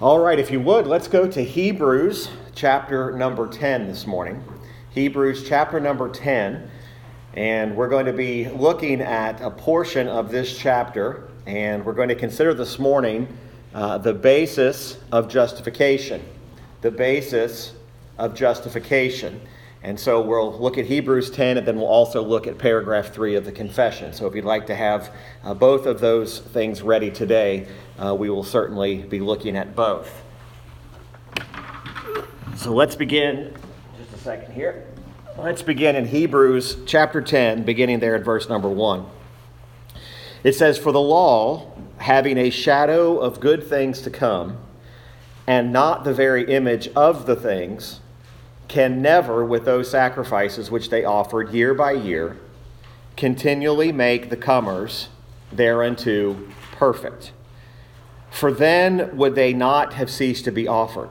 All right, if you would, let's go to Hebrews chapter number 10 this morning. Hebrews chapter number 10. And we're going to be looking at a portion of this chapter, and we're going to consider this morning uh, the basis of justification. The basis of justification. And so we'll look at Hebrews 10, and then we'll also look at paragraph 3 of the confession. So if you'd like to have uh, both of those things ready today, uh, we will certainly be looking at both. So let's begin. Just a second here. Let's begin in Hebrews chapter 10, beginning there at verse number 1. It says, For the law, having a shadow of good things to come, and not the very image of the things, can never, with those sacrifices which they offered year by year, continually make the comers thereunto perfect. For then would they not have ceased to be offered.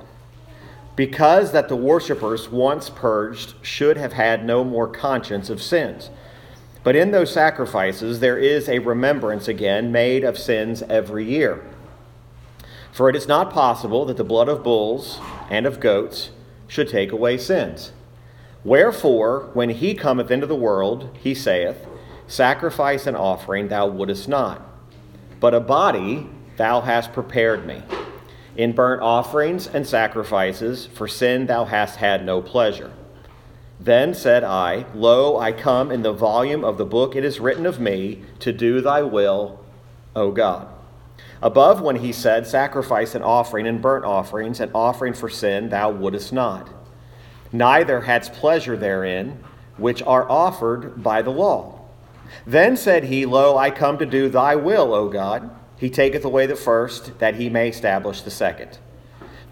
Because that the worshippers, once purged, should have had no more conscience of sins. But in those sacrifices there is a remembrance again made of sins every year. For it is not possible that the blood of bulls and of goats should take away sins. Wherefore, when he cometh into the world, he saith, Sacrifice and offering thou wouldest not, but a body thou hast prepared me. In burnt offerings and sacrifices, for sin thou hast had no pleasure. Then said I, Lo, I come in the volume of the book it is written of me, to do thy will, O God. Above, when he said, Sacrifice and offering and burnt offerings and offering for sin thou wouldest not. Neither hadst pleasure therein, which are offered by the law. Then said he, Lo, I come to do thy will, O God. He taketh away the first, that he may establish the second.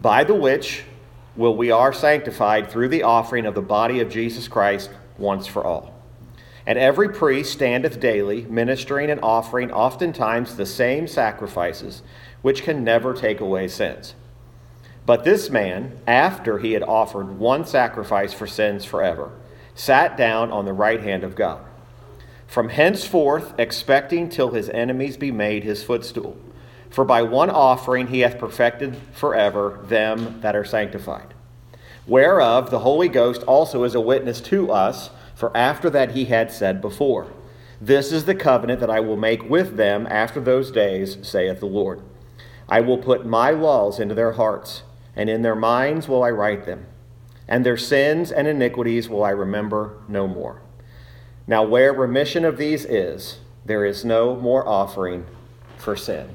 By the which will we are sanctified through the offering of the body of Jesus Christ once for all. And every priest standeth daily, ministering and offering oftentimes the same sacrifices, which can never take away sins. But this man, after he had offered one sacrifice for sins forever, sat down on the right hand of God. From henceforth, expecting till his enemies be made his footstool. For by one offering he hath perfected forever them that are sanctified. Whereof the Holy Ghost also is a witness to us for after that he had said before, This is the covenant that I will make with them after those days, saith the Lord. I will put my laws into their hearts, and in their minds will I write them, and their sins and iniquities will I remember no more. Now, where remission of these is, there is no more offering for sin.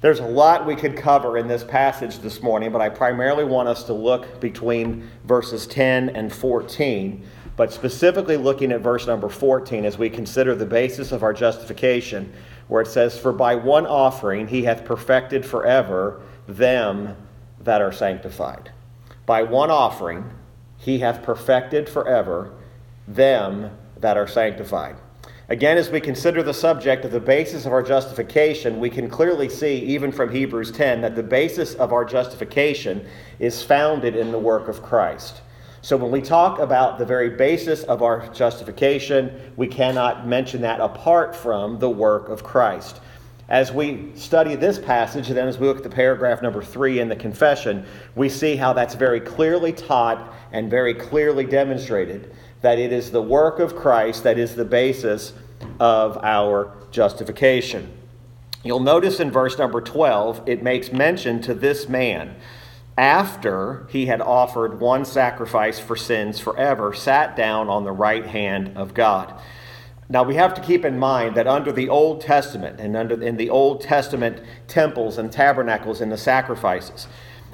There's a lot we could cover in this passage this morning, but I primarily want us to look between verses 10 and 14 but specifically looking at verse number 14 as we consider the basis of our justification, where it says, For by one offering he hath perfected forever them that are sanctified. By one offering he hath perfected forever them that are sanctified. Again, as we consider the subject of the basis of our justification, we can clearly see, even from Hebrews 10, that the basis of our justification is founded in the work of Christ. So when we talk about the very basis of our justification, we cannot mention that apart from the work of Christ. As we study this passage, then as we look at the paragraph number three in the confession, we see how that's very clearly taught and very clearly demonstrated that it is the work of Christ that is the basis of our justification. You'll notice in verse number 12, it makes mention to this man after he had offered one sacrifice for sins forever, sat down on the right hand of God. Now we have to keep in mind that under the Old Testament and under in the Old Testament temples and tabernacles and the sacrifices,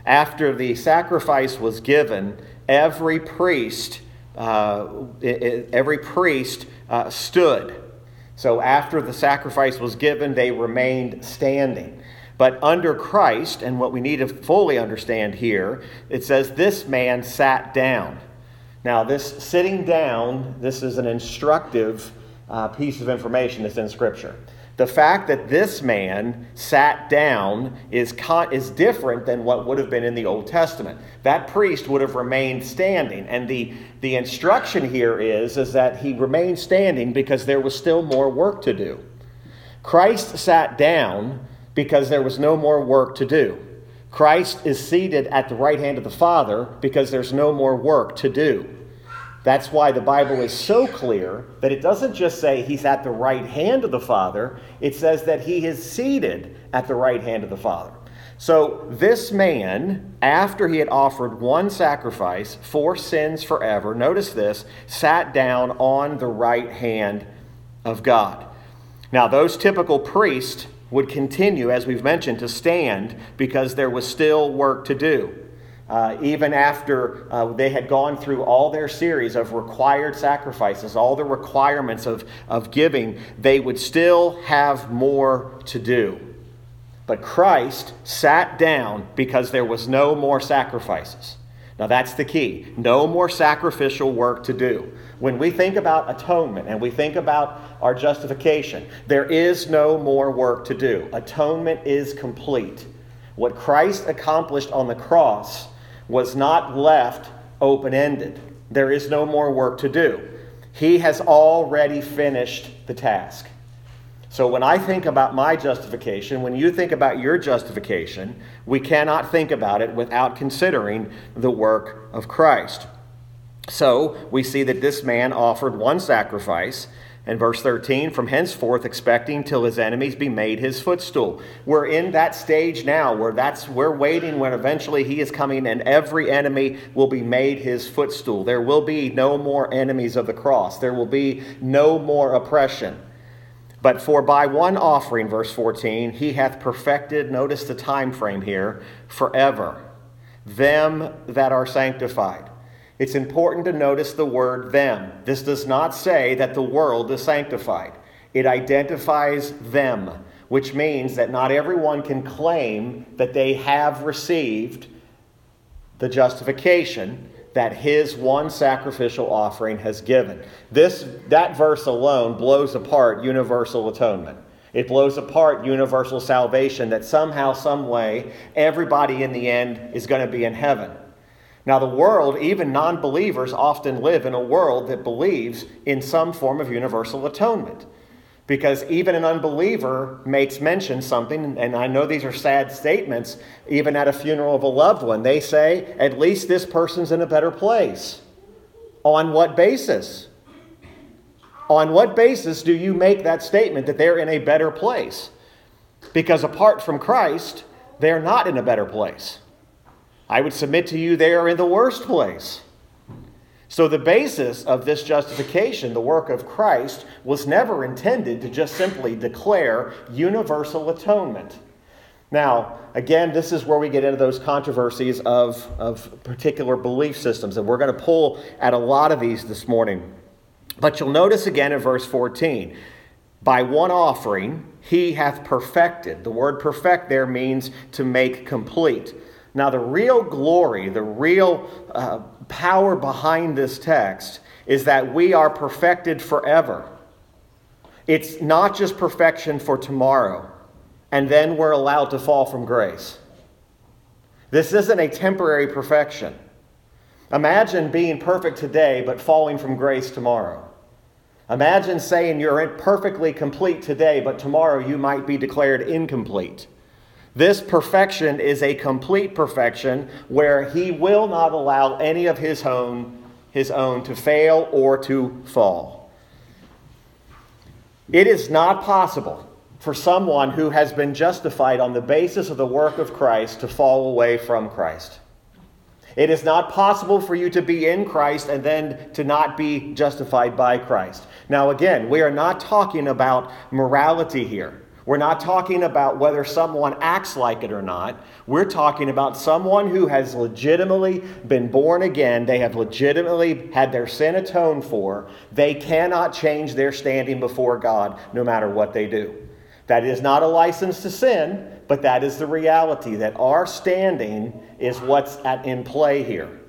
after the sacrifice was given, every priest uh, every priest uh, stood. So after the sacrifice was given, they remained standing. But under Christ, and what we need to fully understand here, it says this man sat down. Now, this sitting down, this is an instructive uh, piece of information that's in Scripture. The fact that this man sat down is, con- is different than what would have been in the Old Testament. That priest would have remained standing. And the, the instruction here is, is that he remained standing because there was still more work to do. Christ sat down because there was no more work to do. Christ is seated at the right hand of the Father because there's no more work to do. That's why the Bible is so clear that it doesn't just say he's at the right hand of the Father, it says that he is seated at the right hand of the Father. So, this man, after he had offered one sacrifice for sins forever, notice this, sat down on the right hand of God. Now, those typical priests would continue, as we've mentioned, to stand because there was still work to do. Uh, even after uh, they had gone through all their series of required sacrifices, all the requirements of, of giving, they would still have more to do. But Christ sat down because there was no more sacrifices. Now that's the key. No more sacrificial work to do. When we think about atonement and we think about our justification, there is no more work to do. Atonement is complete. What Christ accomplished on the cross was not left open ended. There is no more work to do. He has already finished the task. So when I think about my justification, when you think about your justification, we cannot think about it without considering the work of Christ. So we see that this man offered one sacrifice. And verse 13, from henceforth expecting till his enemies be made his footstool. We're in that stage now where that's we're waiting when eventually he is coming and every enemy will be made his footstool. There will be no more enemies of the cross. There will be no more oppression. But for by one offering, verse 14, he hath perfected, notice the time frame here, forever, them that are sanctified. It's important to notice the word them. This does not say that the world is sanctified, it identifies them, which means that not everyone can claim that they have received the justification that his one sacrificial offering has given. This that verse alone blows apart universal atonement. It blows apart universal salvation that somehow some way everybody in the end is going to be in heaven. Now the world, even non-believers often live in a world that believes in some form of universal atonement because even an unbeliever makes mention something and i know these are sad statements even at a funeral of a loved one. They say at least this person's in a better place. On what basis? On what basis do you make that statement that they're in a better place? Because apart from christ they're not in a better place. I would submit to you they are in the worst place so, the basis of this justification, the work of Christ, was never intended to just simply declare universal atonement. Now, again, this is where we get into those controversies of, of particular belief systems, and we're going to pull at a lot of these this morning. But you'll notice again in verse 14 by one offering he hath perfected. The word perfect there means to make complete. Now, the real glory, the real uh, power behind this text is that we are perfected forever. It's not just perfection for tomorrow, and then we're allowed to fall from grace. This isn't a temporary perfection. Imagine being perfect today but falling from grace tomorrow. Imagine saying you're perfectly complete today, but tomorrow you might be declared incomplete. This perfection is a complete perfection where he will not allow any of his own, his own to fail or to fall. It is not possible for someone who has been justified on the basis of the work of Christ to fall away from Christ. It is not possible for you to be in Christ and then to not be justified by Christ. Now, again, we are not talking about morality here. We're not talking about whether someone acts like it or not. We're talking about someone who has legitimately been born again. They have legitimately had their sin atoned for. They cannot change their standing before God no matter what they do. That is not a license to sin, but that is the reality that our standing is what's at, in play here.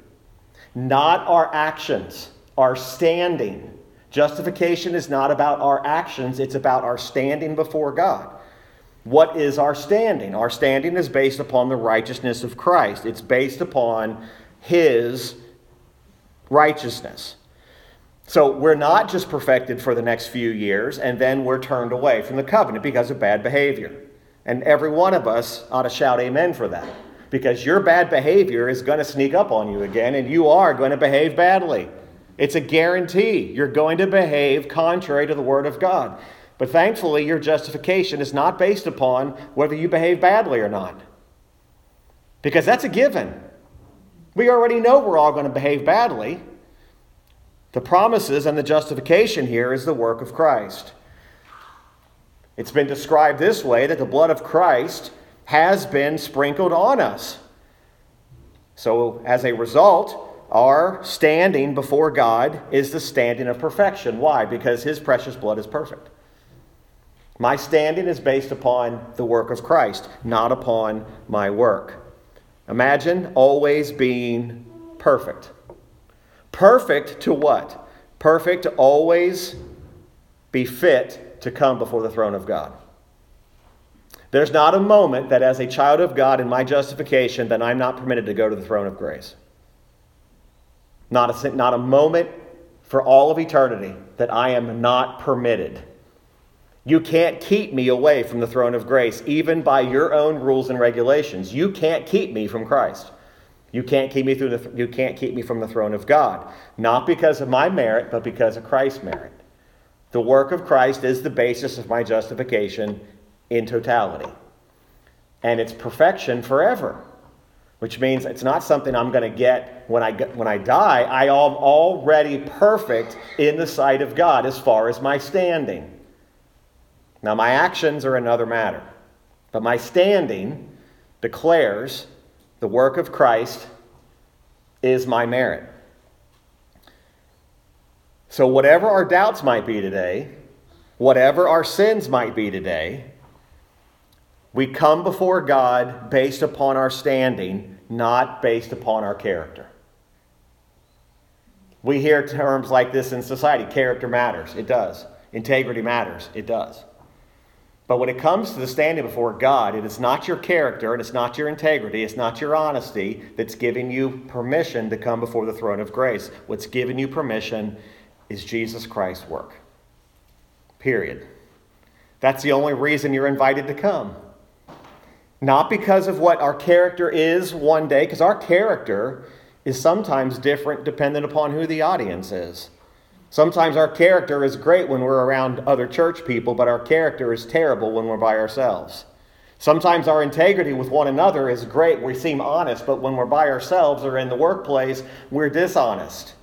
Not our actions, our standing Justification is not about our actions, it's about our standing before God. What is our standing? Our standing is based upon the righteousness of Christ, it's based upon His righteousness. So we're not just perfected for the next few years and then we're turned away from the covenant because of bad behavior. And every one of us ought to shout amen for that. because your bad behavior is going to sneak up on you again, and you are going to behave badly. It's a guarantee. You're going to behave contrary to the Word of God. But thankfully, your justification is not based upon whether you behave badly or not. Because that's a given. We already know we're all going to behave badly. The promises and the justification here is the work of Christ. It's been described this way that the blood of Christ has been sprinkled on us. So, as a result, our standing before God is the standing of perfection. Why? Because His precious blood is perfect. My standing is based upon the work of Christ, not upon my work. Imagine always being perfect. Perfect to what? Perfect to always be fit to come before the throne of God. There's not a moment that, as a child of God in my justification, that I'm not permitted to go to the throne of grace. Not a, not a moment for all of eternity that I am not permitted. You can't keep me away from the throne of grace, even by your own rules and regulations. You can't keep me from Christ. You can't keep me through the, you can't keep me from the throne of God, not because of my merit, but because of Christ's merit. The work of Christ is the basis of my justification in totality. And it's perfection forever, which means it's not something I'm going to get when I, when I die. I am already perfect in the sight of God as far as my standing. Now, my actions are another matter, but my standing declares the work of Christ is my merit. So, whatever our doubts might be today, whatever our sins might be today, we come before God based upon our standing, not based upon our character. We hear terms like this in society character matters. It does. Integrity matters. It does. But when it comes to the standing before God, it is not your character and it's not your integrity, it's not your honesty that's giving you permission to come before the throne of grace. What's giving you permission is Jesus Christ's work. Period. That's the only reason you're invited to come. Not because of what our character is one day, because our character is sometimes different dependent upon who the audience is. Sometimes our character is great when we're around other church people, but our character is terrible when we're by ourselves. Sometimes our integrity with one another is great. We seem honest, but when we're by ourselves or in the workplace, we're dishonest.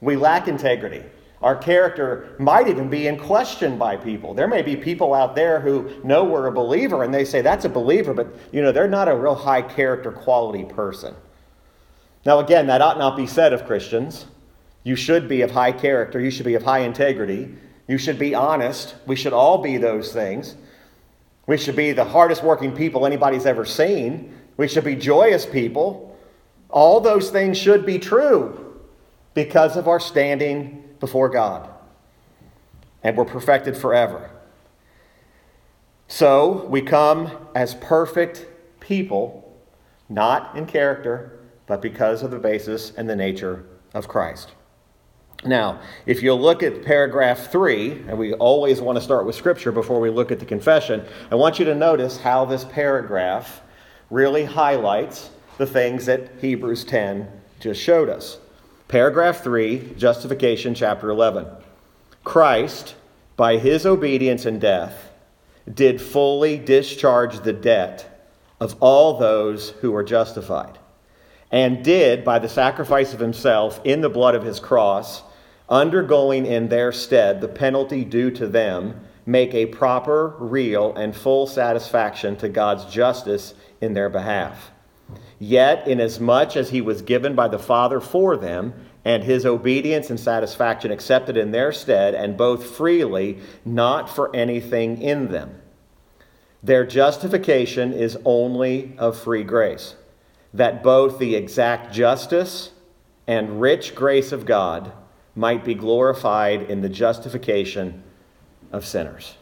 We lack integrity. Our character might even be in question by people. There may be people out there who know we're a believer and they say that's a believer, but you know, they're not a real high character quality person. Now again, that ought not be said of Christians. You should be of high character. You should be of high integrity. You should be honest. We should all be those things. We should be the hardest working people anybody's ever seen. We should be joyous people. All those things should be true because of our standing before God. And we're perfected forever. So we come as perfect people, not in character, but because of the basis and the nature of Christ. Now, if you look at paragraph three, and we always want to start with scripture before we look at the confession, I want you to notice how this paragraph really highlights the things that Hebrews 10 just showed us. Paragraph 3, justification, chapter 11. Christ, by his obedience and death, did fully discharge the debt of all those who were justified, and did, by the sacrifice of himself in the blood of his cross, undergoing in their stead the penalty due to them, make a proper, real, and full satisfaction to God's justice in their behalf. Yet, inasmuch as he was given by the Father for them, and his obedience and satisfaction accepted in their stead, and both freely, not for anything in them. Their justification is only of free grace, that both the exact justice and rich grace of God might be glorified in the justification of sinners.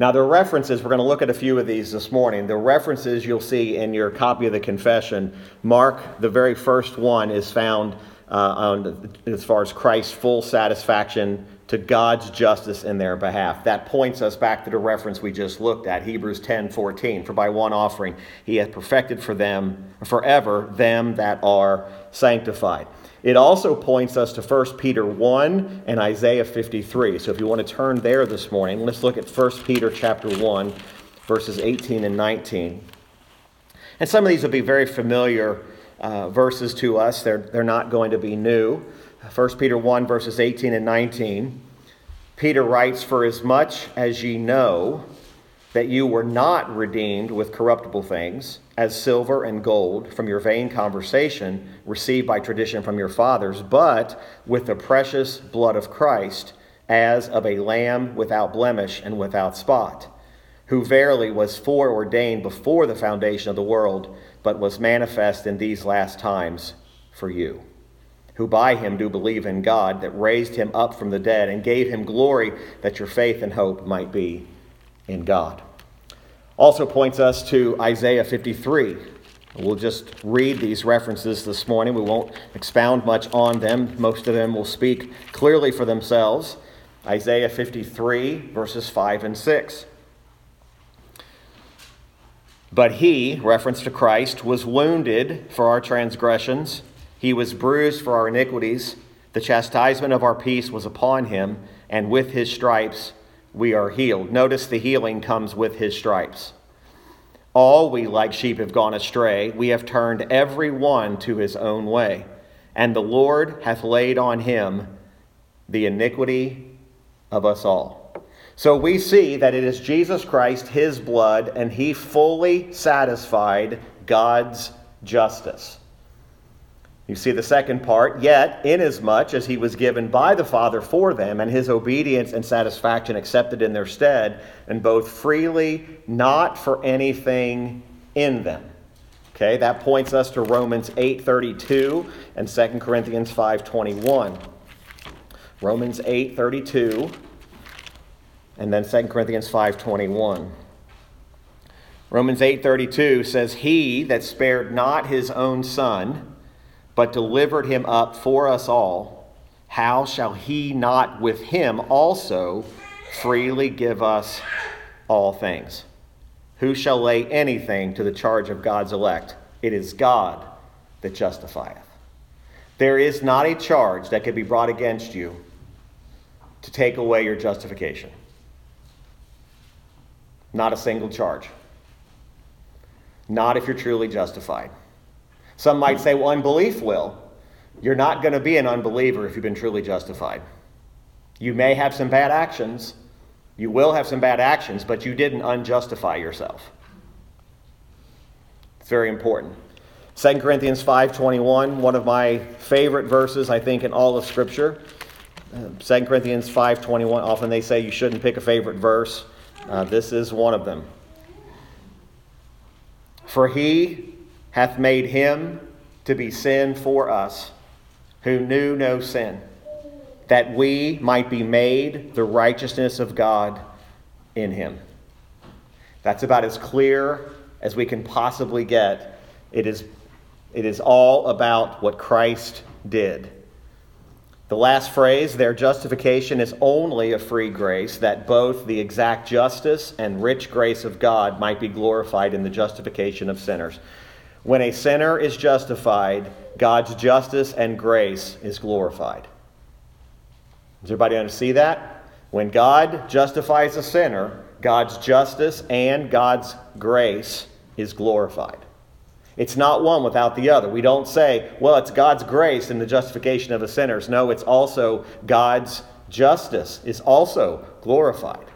Now, the references, we're going to look at a few of these this morning. The references you'll see in your copy of the confession, Mark, the very first one, is found uh, on, as far as Christ's full satisfaction to God's justice in their behalf. That points us back to the reference we just looked at, Hebrews 10 14. For by one offering he hath perfected for them forever them that are sanctified. It also points us to 1 Peter 1 and Isaiah 53. So if you want to turn there this morning, let's look at 1 Peter chapter 1, verses 18 and 19. And some of these will be very familiar uh, verses to us. They're, they're not going to be new. 1 Peter 1, verses 18 and 19, Peter writes, For as much as ye know that you were not redeemed with corruptible things, as silver and gold, from your vain conversation received by tradition from your fathers, but with the precious blood of Christ, as of a lamb without blemish and without spot, who verily was foreordained before the foundation of the world, but was manifest in these last times for you who by him do believe in God, that raised him up from the dead and gave him glory, that your faith and hope might be in God. Also points us to Isaiah 53. We'll just read these references this morning. We won't expound much on them. Most of them will speak clearly for themselves. Isaiah 53, verses 5 and 6. But he, reference to Christ, was wounded for our transgressions he was bruised for our iniquities. The chastisement of our peace was upon him, and with his stripes we are healed. Notice the healing comes with his stripes. All we like sheep have gone astray. We have turned every one to his own way. And the Lord hath laid on him the iniquity of us all. So we see that it is Jesus Christ, his blood, and he fully satisfied God's justice. You see the second part, yet, inasmuch as he was given by the Father for them, and his obedience and satisfaction accepted in their stead, and both freely, not for anything in them. Okay, that points us to Romans 8:32 and 2 Corinthians 5:21. Romans 8:32 and then 2 Corinthians 5:21. Romans 8:32 says, "He that spared not his own son, but delivered him up for us all, how shall he not with him also freely give us all things? Who shall lay anything to the charge of God's elect? It is God that justifieth. There is not a charge that could be brought against you to take away your justification. Not a single charge. Not if you're truly justified. Some might say, well, unbelief will. You're not going to be an unbeliever if you've been truly justified. You may have some bad actions. You will have some bad actions, but you didn't unjustify yourself. It's very important. 2 Corinthians 5:21, one of my favorite verses I think in all of scripture. Uh, 2 Corinthians 5:21, often they say you shouldn't pick a favorite verse. Uh, this is one of them. For he hath made him to be sin for us, who knew no sin, that we might be made the righteousness of God in him. That's about as clear as we can possibly get. It is, it is all about what Christ did. The last phrase, their justification is only a free grace, that both the exact justice and rich grace of God might be glorified in the justification of sinners. When a sinner is justified, God's justice and grace is glorified. Does everybody see that? When God justifies a sinner, God's justice and God's grace is glorified. It's not one without the other. We don't say, well, it's God's grace in the justification of the sinners. No, it's also God's justice is also glorified.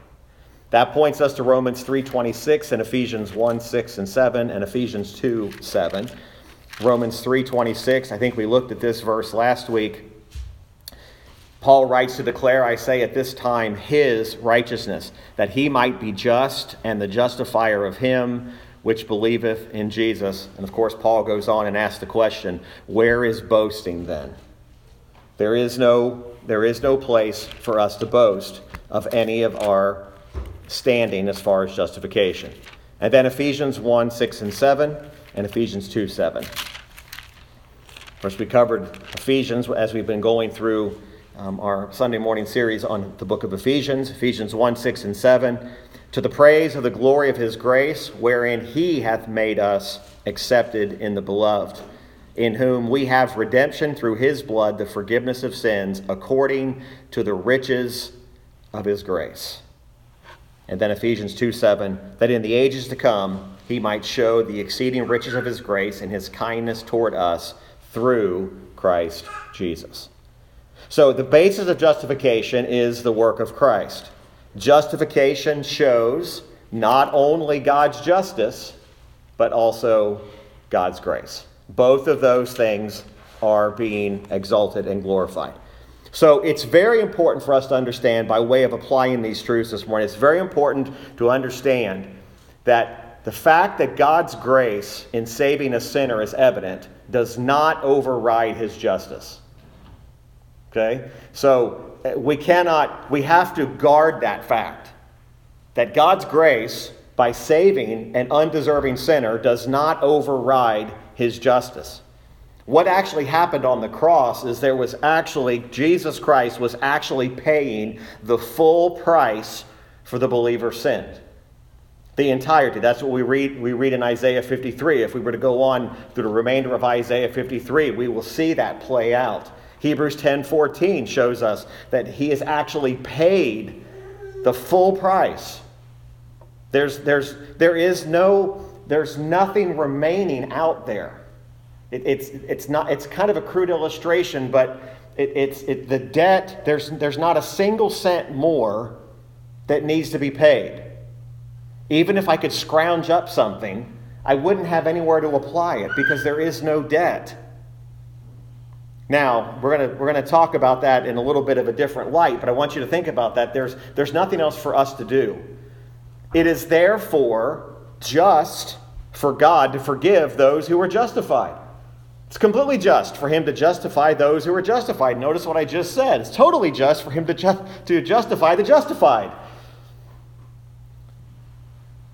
That points us to Romans 3:26 and Ephesians 1, 6 and 7 and Ephesians 2, 7. Romans 3:26, I think we looked at this verse last week. Paul writes to declare, I say at this time, his righteousness, that he might be just and the justifier of him which believeth in Jesus. And of course, Paul goes on and asks the question, where is boasting then? There is no, there is no place for us to boast of any of our standing as far as justification. And then Ephesians 1 6 and 7, and Ephesians 2 7. First, we covered Ephesians as we've been going through um, our Sunday morning series on the book of Ephesians, Ephesians 1 6 and 7. To the praise of the glory of his grace, wherein he hath made us accepted in the beloved, in whom we have redemption through his blood, the forgiveness of sins, according to the riches of his grace. And then Ephesians 2 7, that in the ages to come he might show the exceeding riches of his grace and his kindness toward us through Christ Jesus. So the basis of justification is the work of Christ. Justification shows not only God's justice, but also God's grace. Both of those things are being exalted and glorified. So it's very important for us to understand, by way of applying these truths this morning, it's very important to understand that the fact that God's grace in saving a sinner is evident does not override his justice. Okay? So uh, we cannot, we have to guard that fact that God's grace, by saving an undeserving sinner, does not override his justice. What actually happened on the cross is there was actually, Jesus Christ was actually paying the full price for the believer's sin. The entirety. That's what we read, we read in Isaiah 53. If we were to go on through the remainder of Isaiah 53, we will see that play out. Hebrews 10:14 shows us that he has actually paid the full price. There's, there's, there is no, there's nothing remaining out there. It, it's, it's, not, it's kind of a crude illustration, but it, it's, it, the debt, there's, there's not a single cent more that needs to be paid. Even if I could scrounge up something, I wouldn't have anywhere to apply it because there is no debt. Now, we're going we're gonna talk about that in a little bit of a different light, but I want you to think about that. There's, there's nothing else for us to do. It is therefore just for God to forgive those who are justified. It's completely just for him to justify those who are justified. Notice what I just said. It's totally just for him to, ju- to justify the justified.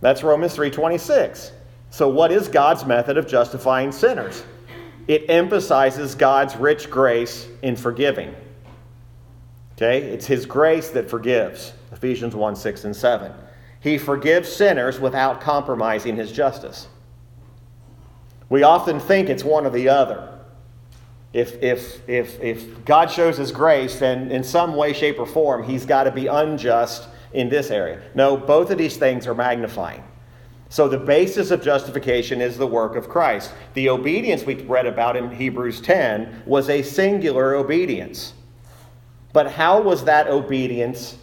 That's Romans 3:26. So what is God's method of justifying sinners? it emphasizes God's rich grace in forgiving. Okay? It's His grace that forgives. Ephesians 1 6 and 7. He forgives sinners without compromising His justice. We often think it's one or the other. If, if, if, if God shows His grace, then in some way, shape, or form, He's got to be unjust in this area. No, both of these things are magnifying. So the basis of justification is the work of Christ. The obedience we read about in Hebrews 10 was a singular obedience. But how was that obedience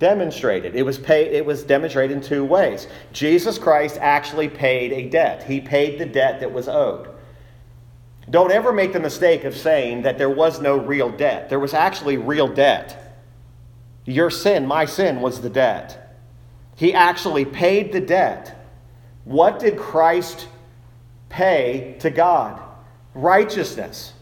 demonstrated? It was, pay, it was demonstrated in two ways. Jesus Christ actually paid a debt, he paid the debt that was owed. Don't ever make the mistake of saying that there was no real debt. There was actually real debt. Your sin, my sin, was the debt. He actually paid the debt. What did Christ pay to God? Righteousness.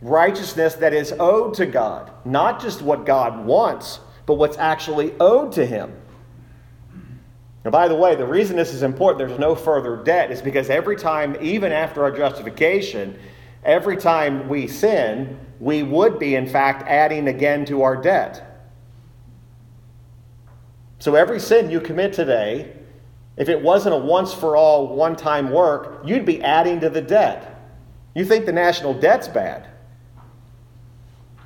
Righteousness that is owed to God. Not just what God wants, but what's actually owed to Him. And by the way, the reason this is important, there's no further debt, is because every time, even after our justification, every time we sin, we would be, in fact, adding again to our debt. So every sin you commit today, if it wasn't a once for all, one time work, you'd be adding to the debt. You think the national debt's bad.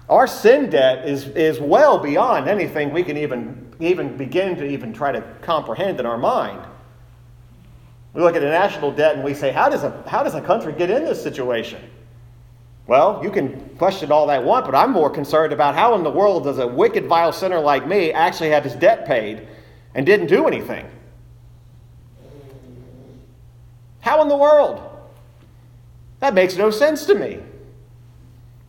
Our sin debt is, is well beyond anything we can even, even begin to even try to comprehend in our mind. We look at a national debt and we say, how does a, how does a country get in this situation? Well, you can question all that want, but I'm more concerned about how in the world does a wicked, vile sinner like me actually have his debt paid and didn't do anything? How in the world? That makes no sense to me.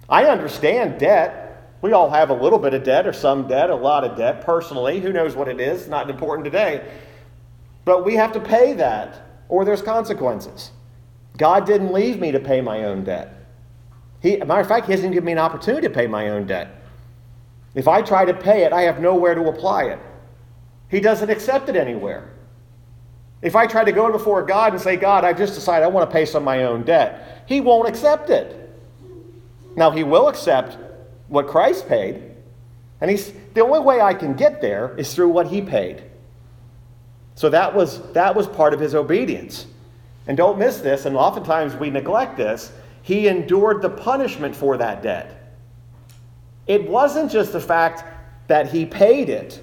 I understand debt. We all have a little bit of debt or some debt, a lot of debt personally. Who knows what it is? Not important today. But we have to pay that or there's consequences. God didn't leave me to pay my own debt. He, matter of fact, He hasn't given me an opportunity to pay my own debt. If I try to pay it, I have nowhere to apply it. He doesn't accept it anywhere. If I try to go before God and say, God, I've just decided I want to pay some of my own debt, He won't accept it. Now, He will accept what Christ paid. And he's the only way I can get there is through what he paid. So that was that was part of his obedience. And don't miss this, and oftentimes we neglect this. He endured the punishment for that debt. It wasn't just the fact that he paid it.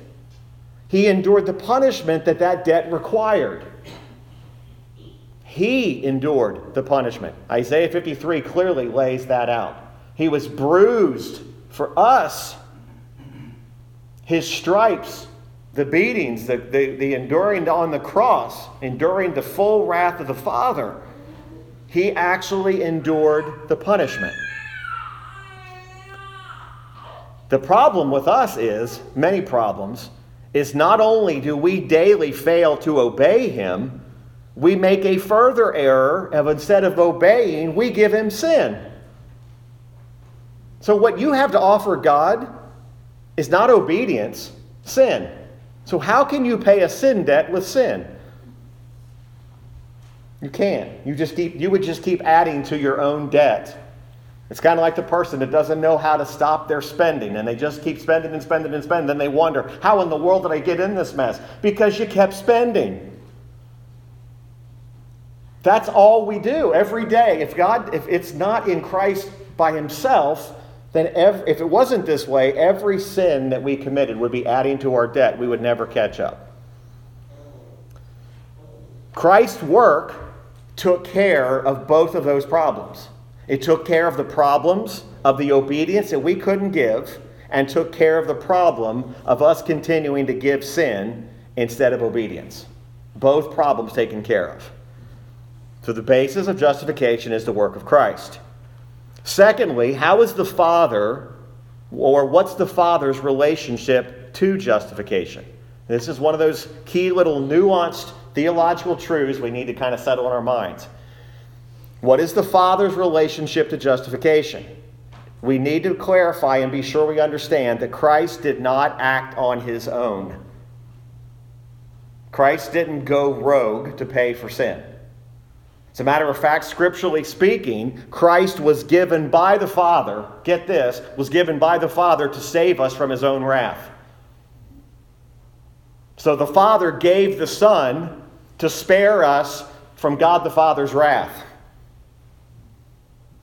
He endured the punishment that that debt required. He endured the punishment. Isaiah 53 clearly lays that out. He was bruised for us. His stripes, the beatings, the, the, the enduring on the cross, enduring the full wrath of the Father, he actually endured the punishment. The problem with us is, many problems, is not only do we daily fail to obey him, we make a further error of instead of obeying, we give him sin. So, what you have to offer God is not obedience, sin. So, how can you pay a sin debt with sin? You can't. You just keep you would just keep adding to your own debt. It's kind of like the person that doesn't know how to stop their spending and they just keep spending and spending and spending. Then they wonder, how in the world did I get in this mess? Because you kept spending. That's all we do every day. If God, if it's not in Christ by Himself, then if it wasn't this way, every sin that we committed would be adding to our debt. We would never catch up. Christ's work took care of both of those problems. It took care of the problems of the obedience that we couldn't give, and took care of the problem of us continuing to give sin instead of obedience. Both problems taken care of. So the basis of justification is the work of Christ. Secondly, how is the Father, or what's the Father's relationship to justification? This is one of those key little nuanced theological truths we need to kind of settle in our minds. What is the Father's relationship to justification? We need to clarify and be sure we understand that Christ did not act on his own. Christ didn't go rogue to pay for sin. As a matter of fact, scripturally speaking, Christ was given by the Father, get this, was given by the Father to save us from his own wrath. So the Father gave the Son to spare us from God the Father's wrath.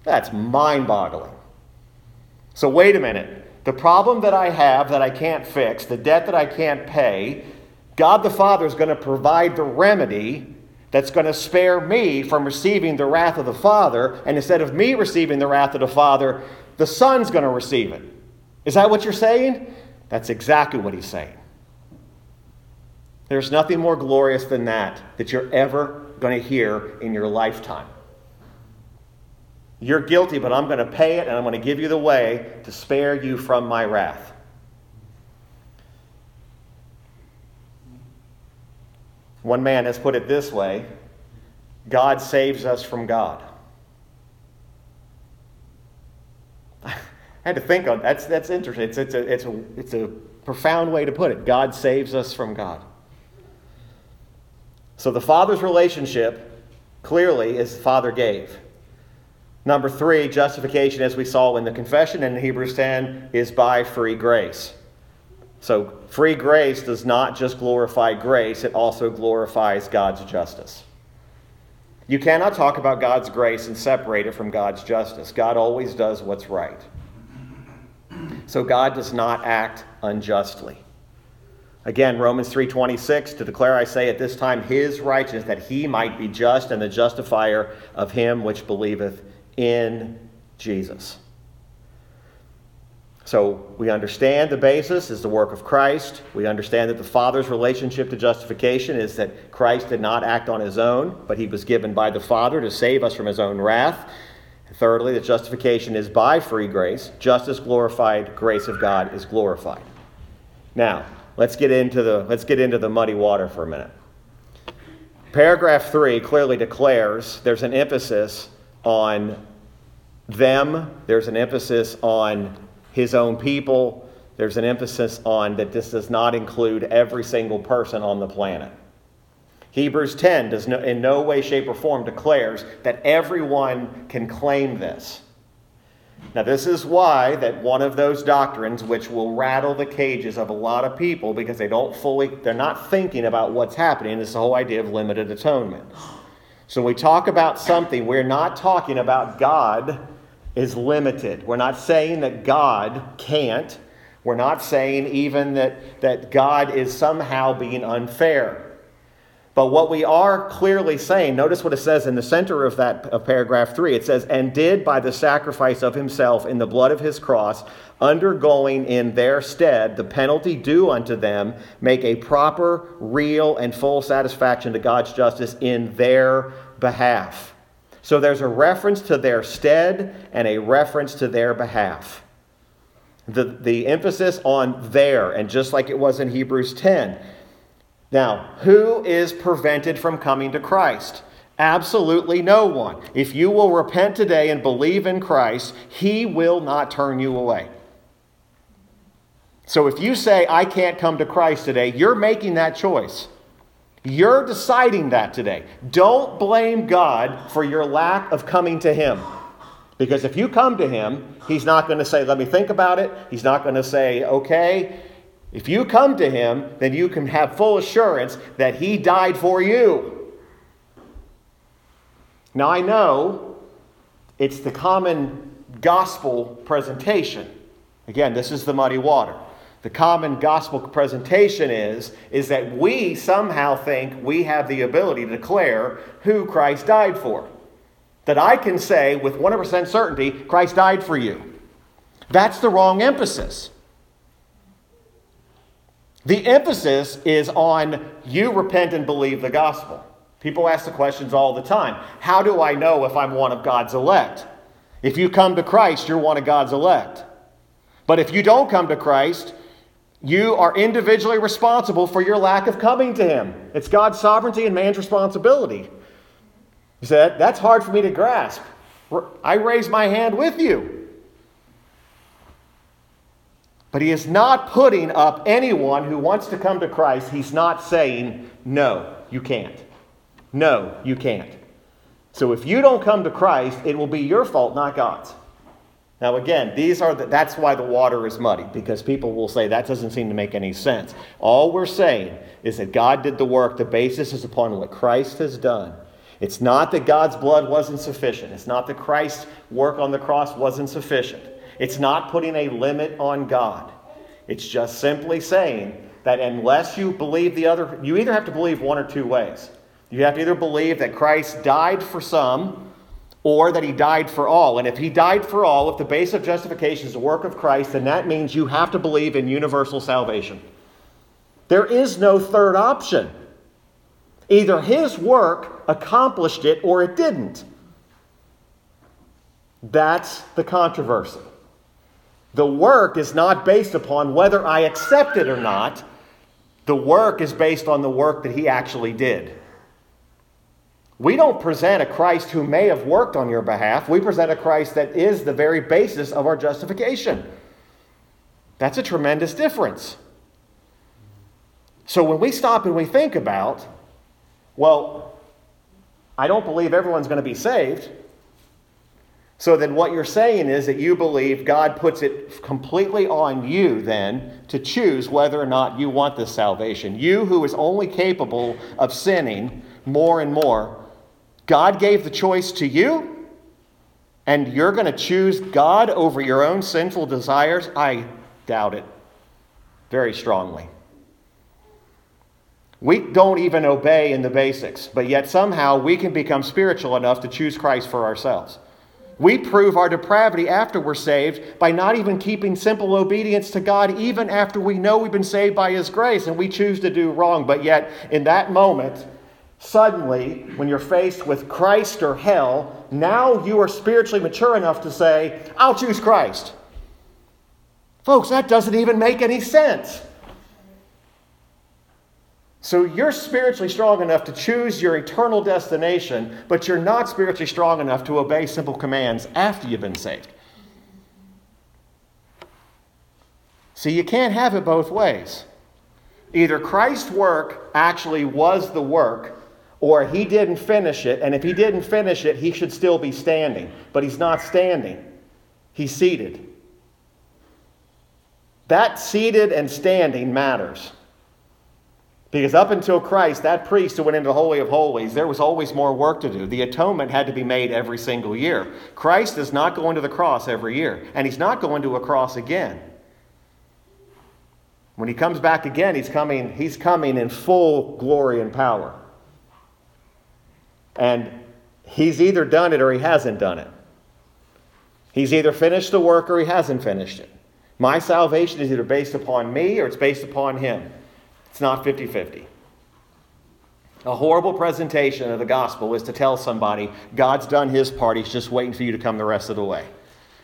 That's mind boggling. So, wait a minute. The problem that I have that I can't fix, the debt that I can't pay, God the Father is going to provide the remedy that's going to spare me from receiving the wrath of the Father. And instead of me receiving the wrath of the Father, the Son's going to receive it. Is that what you're saying? That's exactly what he's saying. There's nothing more glorious than that that you're ever going to hear in your lifetime. You're guilty, but I'm going to pay it and I'm going to give you the way to spare you from my wrath. One man has put it this way God saves us from God. I had to think on that's that's interesting. It's, it's, a, it's, a, it's a profound way to put it. God saves us from God. So the Father's relationship clearly is the Father gave. Number three, justification, as we saw in the confession in Hebrews 10, is by free grace. So, free grace does not just glorify grace, it also glorifies God's justice. You cannot talk about God's grace and separate it from God's justice. God always does what's right. So God does not act unjustly. Again, Romans 3:26 to declare I say at this time his righteousness that he might be just and the justifier of him which believeth in Jesus. So we understand the basis is the work of Christ. We understand that the Father's relationship to justification is that Christ did not act on his own, but he was given by the Father to save us from his own wrath. And thirdly, that justification is by free grace. Justice glorified, grace of God is glorified. Now, let's get into the let's get into the muddy water for a minute. Paragraph 3 clearly declares there's an emphasis on them, there's an emphasis on his own people. There's an emphasis on that this does not include every single person on the planet. Hebrews 10 does no, in no way, shape, or form declares that everyone can claim this. Now, this is why that one of those doctrines which will rattle the cages of a lot of people because they don't fully, they're not thinking about what's happening, is the whole idea of limited atonement. So when we talk about something, we're not talking about God is limited. We're not saying that God can't. We're not saying even that, that God is somehow being unfair. But what we are clearly saying, notice what it says in the center of that of paragraph 3. It says, And did by the sacrifice of himself in the blood of his cross, undergoing in their stead the penalty due unto them, make a proper, real, and full satisfaction to God's justice in their behalf. So there's a reference to their stead and a reference to their behalf. The, the emphasis on there, and just like it was in Hebrews 10, now, who is prevented from coming to Christ? Absolutely no one. If you will repent today and believe in Christ, He will not turn you away. So if you say, I can't come to Christ today, you're making that choice. You're deciding that today. Don't blame God for your lack of coming to Him. Because if you come to Him, He's not going to say, Let me think about it. He's not going to say, Okay. If you come to him, then you can have full assurance that he died for you. Now, I know it's the common gospel presentation. Again, this is the muddy water. The common gospel presentation is, is that we somehow think we have the ability to declare who Christ died for. That I can say with 100% certainty, Christ died for you. That's the wrong emphasis. The emphasis is on you repent and believe the gospel. People ask the questions all the time How do I know if I'm one of God's elect? If you come to Christ, you're one of God's elect. But if you don't come to Christ, you are individually responsible for your lack of coming to Him. It's God's sovereignty and man's responsibility. He said, That's hard for me to grasp. I raise my hand with you. But he is not putting up anyone who wants to come to Christ. He's not saying, no, you can't. No, you can't. So if you don't come to Christ, it will be your fault, not God's. Now, again, these are the, that's why the water is muddy, because people will say that doesn't seem to make any sense. All we're saying is that God did the work. The basis is upon what Christ has done. It's not that God's blood wasn't sufficient. It's not that Christ's work on the cross wasn't sufficient. It's not putting a limit on God. It's just simply saying that unless you believe the other, you either have to believe one or two ways. You have to either believe that Christ died for some or that he died for all. And if he died for all, if the base of justification is the work of Christ, then that means you have to believe in universal salvation. There is no third option. Either his work accomplished it or it didn't. That's the controversy. The work is not based upon whether I accept it or not. The work is based on the work that he actually did. We don't present a Christ who may have worked on your behalf. We present a Christ that is the very basis of our justification. That's a tremendous difference. So when we stop and we think about, well, I don't believe everyone's going to be saved. So then, what you're saying is that you believe God puts it completely on you then to choose whether or not you want this salvation. You, who is only capable of sinning more and more, God gave the choice to you, and you're going to choose God over your own sinful desires? I doubt it very strongly. We don't even obey in the basics, but yet somehow we can become spiritual enough to choose Christ for ourselves. We prove our depravity after we're saved by not even keeping simple obedience to God, even after we know we've been saved by His grace and we choose to do wrong. But yet, in that moment, suddenly, when you're faced with Christ or hell, now you are spiritually mature enough to say, I'll choose Christ. Folks, that doesn't even make any sense. So you're spiritually strong enough to choose your eternal destination, but you're not spiritually strong enough to obey simple commands after you've been saved. See, you can't have it both ways. Either Christ's work actually was the work, or he didn't finish it, and if he didn't finish it, he should still be standing. But he's not standing. He's seated. That seated and standing matters. Because up until Christ, that priest who went into the Holy of Holies, there was always more work to do. The atonement had to be made every single year. Christ is not going to the cross every year, and he's not going to a cross again. When he comes back again, he's coming, he's coming in full glory and power. And he's either done it or he hasn't done it. He's either finished the work or he hasn't finished it. My salvation is either based upon me or it's based upon him. It's not 50 50. A horrible presentation of the gospel is to tell somebody God's done his part, he's just waiting for you to come the rest of the way.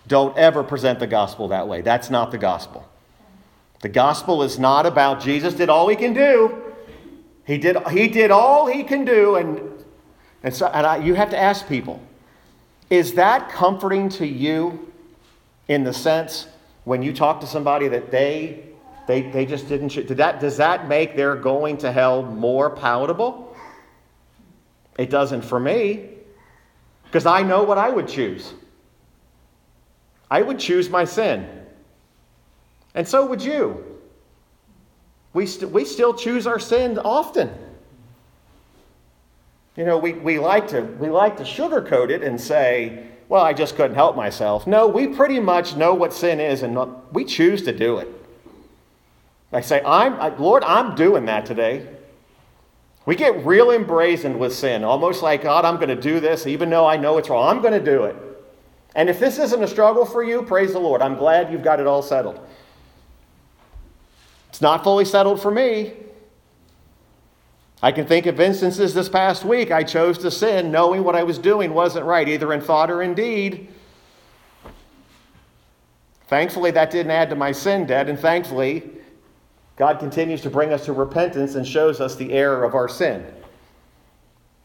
Don't ever present the gospel that way. That's not the gospel. The gospel is not about Jesus did all he can do. He did, he did all he can do. And, and, so, and I, you have to ask people is that comforting to you in the sense when you talk to somebody that they, they, they just didn't, did that, does that make their going to hell more palatable? It doesn't for me because I know what I would choose. I would choose my sin. And so would you. We, st- we still choose our sin often. You know, we, we, like to, we like to sugarcoat it and say, well, I just couldn't help myself. No, we pretty much know what sin is and we choose to do it. I say, I'm, I, Lord, I'm doing that today. We get real embrazened with sin, almost like, God, I'm going to do this, even though I know it's wrong. I'm going to do it. And if this isn't a struggle for you, praise the Lord. I'm glad you've got it all settled. It's not fully settled for me. I can think of instances this past week I chose to sin knowing what I was doing wasn't right, either in thought or in deed. Thankfully, that didn't add to my sin debt, and thankfully, God continues to bring us to repentance and shows us the error of our sin.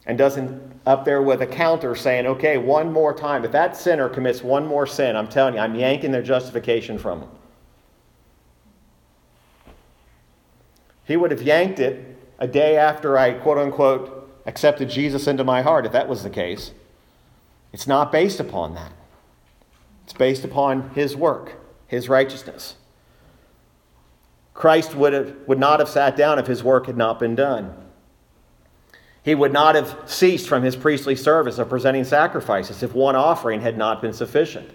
And doesn't up there with a counter saying, okay, one more time. If that sinner commits one more sin, I'm telling you, I'm yanking their justification from them. He would have yanked it a day after I, quote unquote, accepted Jesus into my heart, if that was the case. It's not based upon that, it's based upon His work, His righteousness. Christ would, have, would not have sat down if his work had not been done. He would not have ceased from his priestly service of presenting sacrifices if one offering had not been sufficient.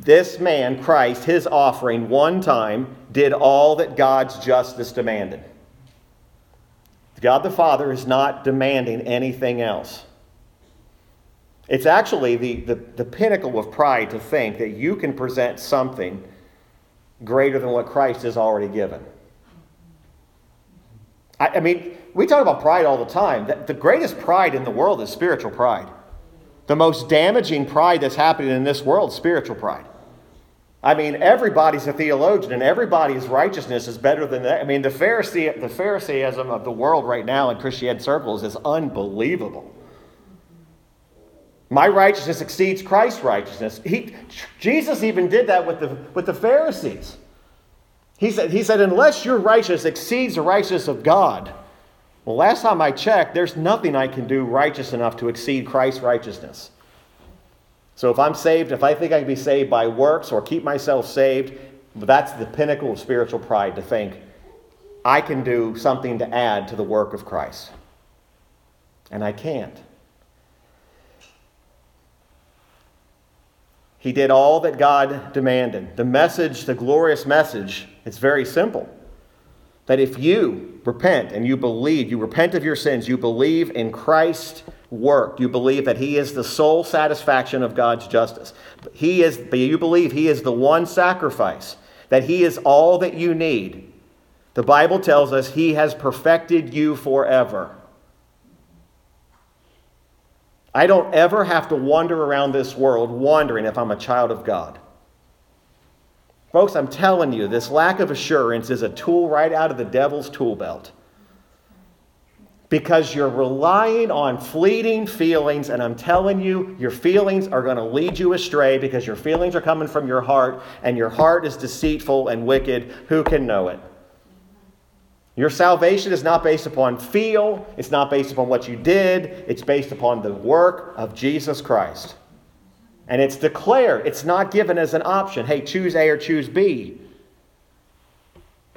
This man, Christ, his offering one time did all that God's justice demanded. God the Father is not demanding anything else. It's actually the, the, the, pinnacle of pride to think that you can present something greater than what Christ has already given. I, I mean, we talk about pride all the time. The, the greatest pride in the world is spiritual pride. The most damaging pride that's happening in this world is spiritual pride. I mean, everybody's a theologian, and everybody's righteousness is better than that. I mean, the Pharisee, the Pharisaism of the world right now in Christian circles is unbelievable. My righteousness exceeds Christ's righteousness. He, Jesus even did that with the, with the Pharisees. He said, he said, unless your righteousness exceeds the righteousness of God, well, last time I checked, there's nothing I can do righteous enough to exceed Christ's righteousness. So if I'm saved, if I think I can be saved by works or keep myself saved, that's the pinnacle of spiritual pride to think I can do something to add to the work of Christ. And I can't. He did all that God demanded. The message, the glorious message, it's very simple. That if you repent and you believe, you repent of your sins, you believe in Christ's work, you believe that He is the sole satisfaction of God's justice. He is, you believe He is the one sacrifice, that He is all that you need. The Bible tells us He has perfected you forever. I don't ever have to wander around this world wondering if I'm a child of God. Folks, I'm telling you, this lack of assurance is a tool right out of the devil's tool belt. Because you're relying on fleeting feelings, and I'm telling you, your feelings are going to lead you astray because your feelings are coming from your heart, and your heart is deceitful and wicked. Who can know it? Your salvation is not based upon feel, it's not based upon what you did, it's based upon the work of Jesus Christ. And it's declared, it's not given as an option. Hey, choose A or choose B.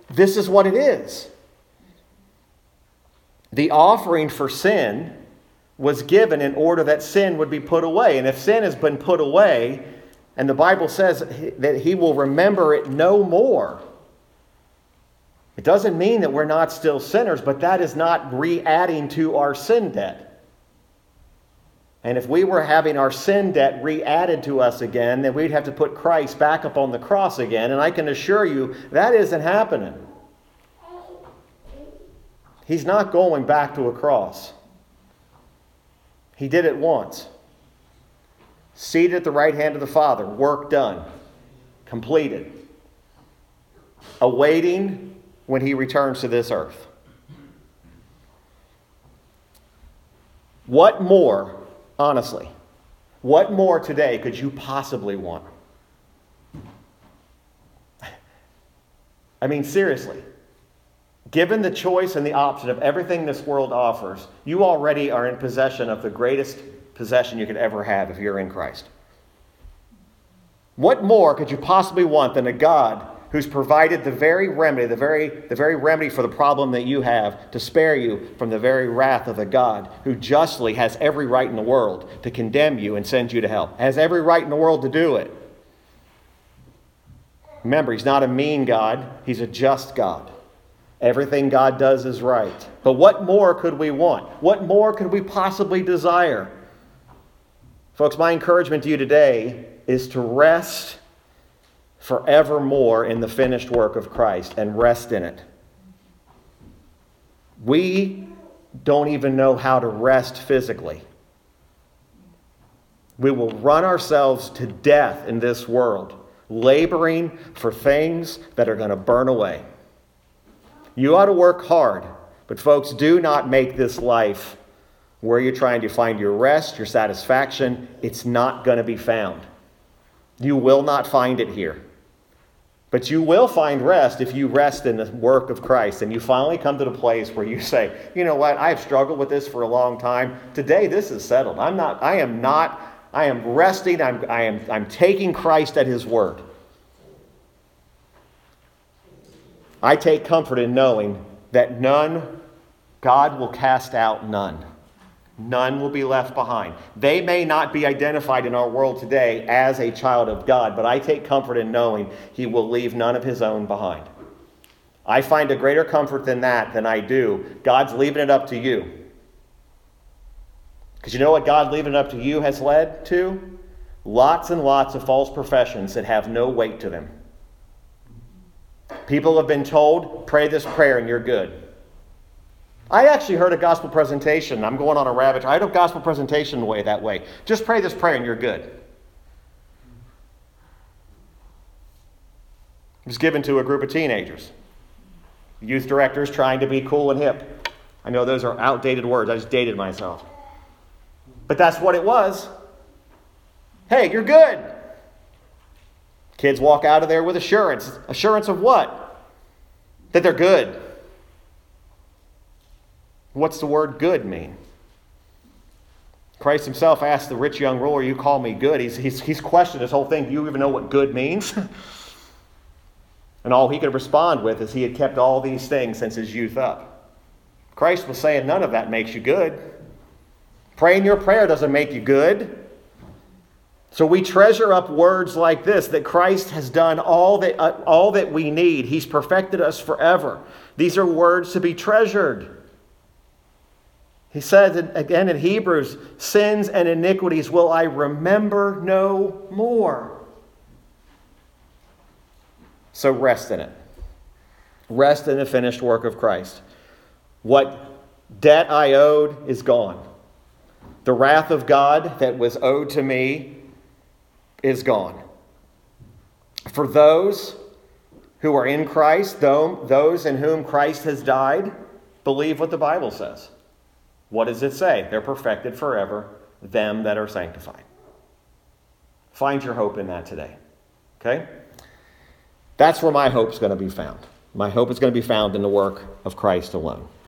This is what it is. The offering for sin was given in order that sin would be put away. And if sin has been put away, and the Bible says that he will remember it no more. It doesn't mean that we're not still sinners, but that is not re adding to our sin debt. And if we were having our sin debt re added to us again, then we'd have to put Christ back up on the cross again. And I can assure you that isn't happening. He's not going back to a cross. He did it once. Seated at the right hand of the Father, work done, completed, awaiting when he returns to this earth. What more, honestly, what more today could you possibly want? I mean, seriously. Given the choice and the option of everything this world offers, you already are in possession of the greatest possession you could ever have if you're in Christ. What more could you possibly want than a God who's provided the very remedy, the very, the very remedy for the problem that you have to spare you from the very wrath of a God who justly has every right in the world to condemn you and send you to hell, has every right in the world to do it. Remember, he's not a mean God, he's a just God. Everything God does is right. But what more could we want? What more could we possibly desire? Folks, my encouragement to you today is to rest forevermore in the finished work of Christ and rest in it. We don't even know how to rest physically. We will run ourselves to death in this world, laboring for things that are going to burn away. You ought to work hard, but folks, do not make this life where you're trying to find your rest, your satisfaction. It's not going to be found. You will not find it here. But you will find rest if you rest in the work of Christ and you finally come to the place where you say, you know what, I've struggled with this for a long time. Today this is settled. I'm not, I am not, I am resting, I'm, I am, I'm taking Christ at his word. I take comfort in knowing that none, God will cast out none. None will be left behind. They may not be identified in our world today as a child of God, but I take comfort in knowing He will leave none of His own behind. I find a greater comfort than that than I do. God's leaving it up to you. Because you know what God leaving it up to you has led to? Lots and lots of false professions that have no weight to them. People have been told, pray this prayer and you're good. I actually heard a gospel presentation. I'm going on a rabbit. I had a gospel presentation way that way. Just pray this prayer and you're good. It was given to a group of teenagers. Youth directors trying to be cool and hip. I know those are outdated words. I just dated myself. But that's what it was. Hey, you're good. Kids walk out of there with assurance. Assurance of what? That they're good. What's the word good mean? Christ himself asked the rich young ruler, You call me good. He's, he's, he's questioned this whole thing. Do you even know what good means? and all he could respond with is he had kept all these things since his youth up. Christ was saying, None of that makes you good. Praying your prayer doesn't make you good. So we treasure up words like this that Christ has done all that, uh, all that we need. He's perfected us forever. These are words to be treasured. He says again in Hebrews, sins and iniquities will I remember no more. So rest in it. Rest in the finished work of Christ. What debt I owed is gone. The wrath of God that was owed to me is gone. For those who are in Christ, those in whom Christ has died, believe what the Bible says. What does it say? They're perfected forever, them that are sanctified. Find your hope in that today. Okay? That's where my hope's going to be found. My hope is going to be found in the work of Christ alone.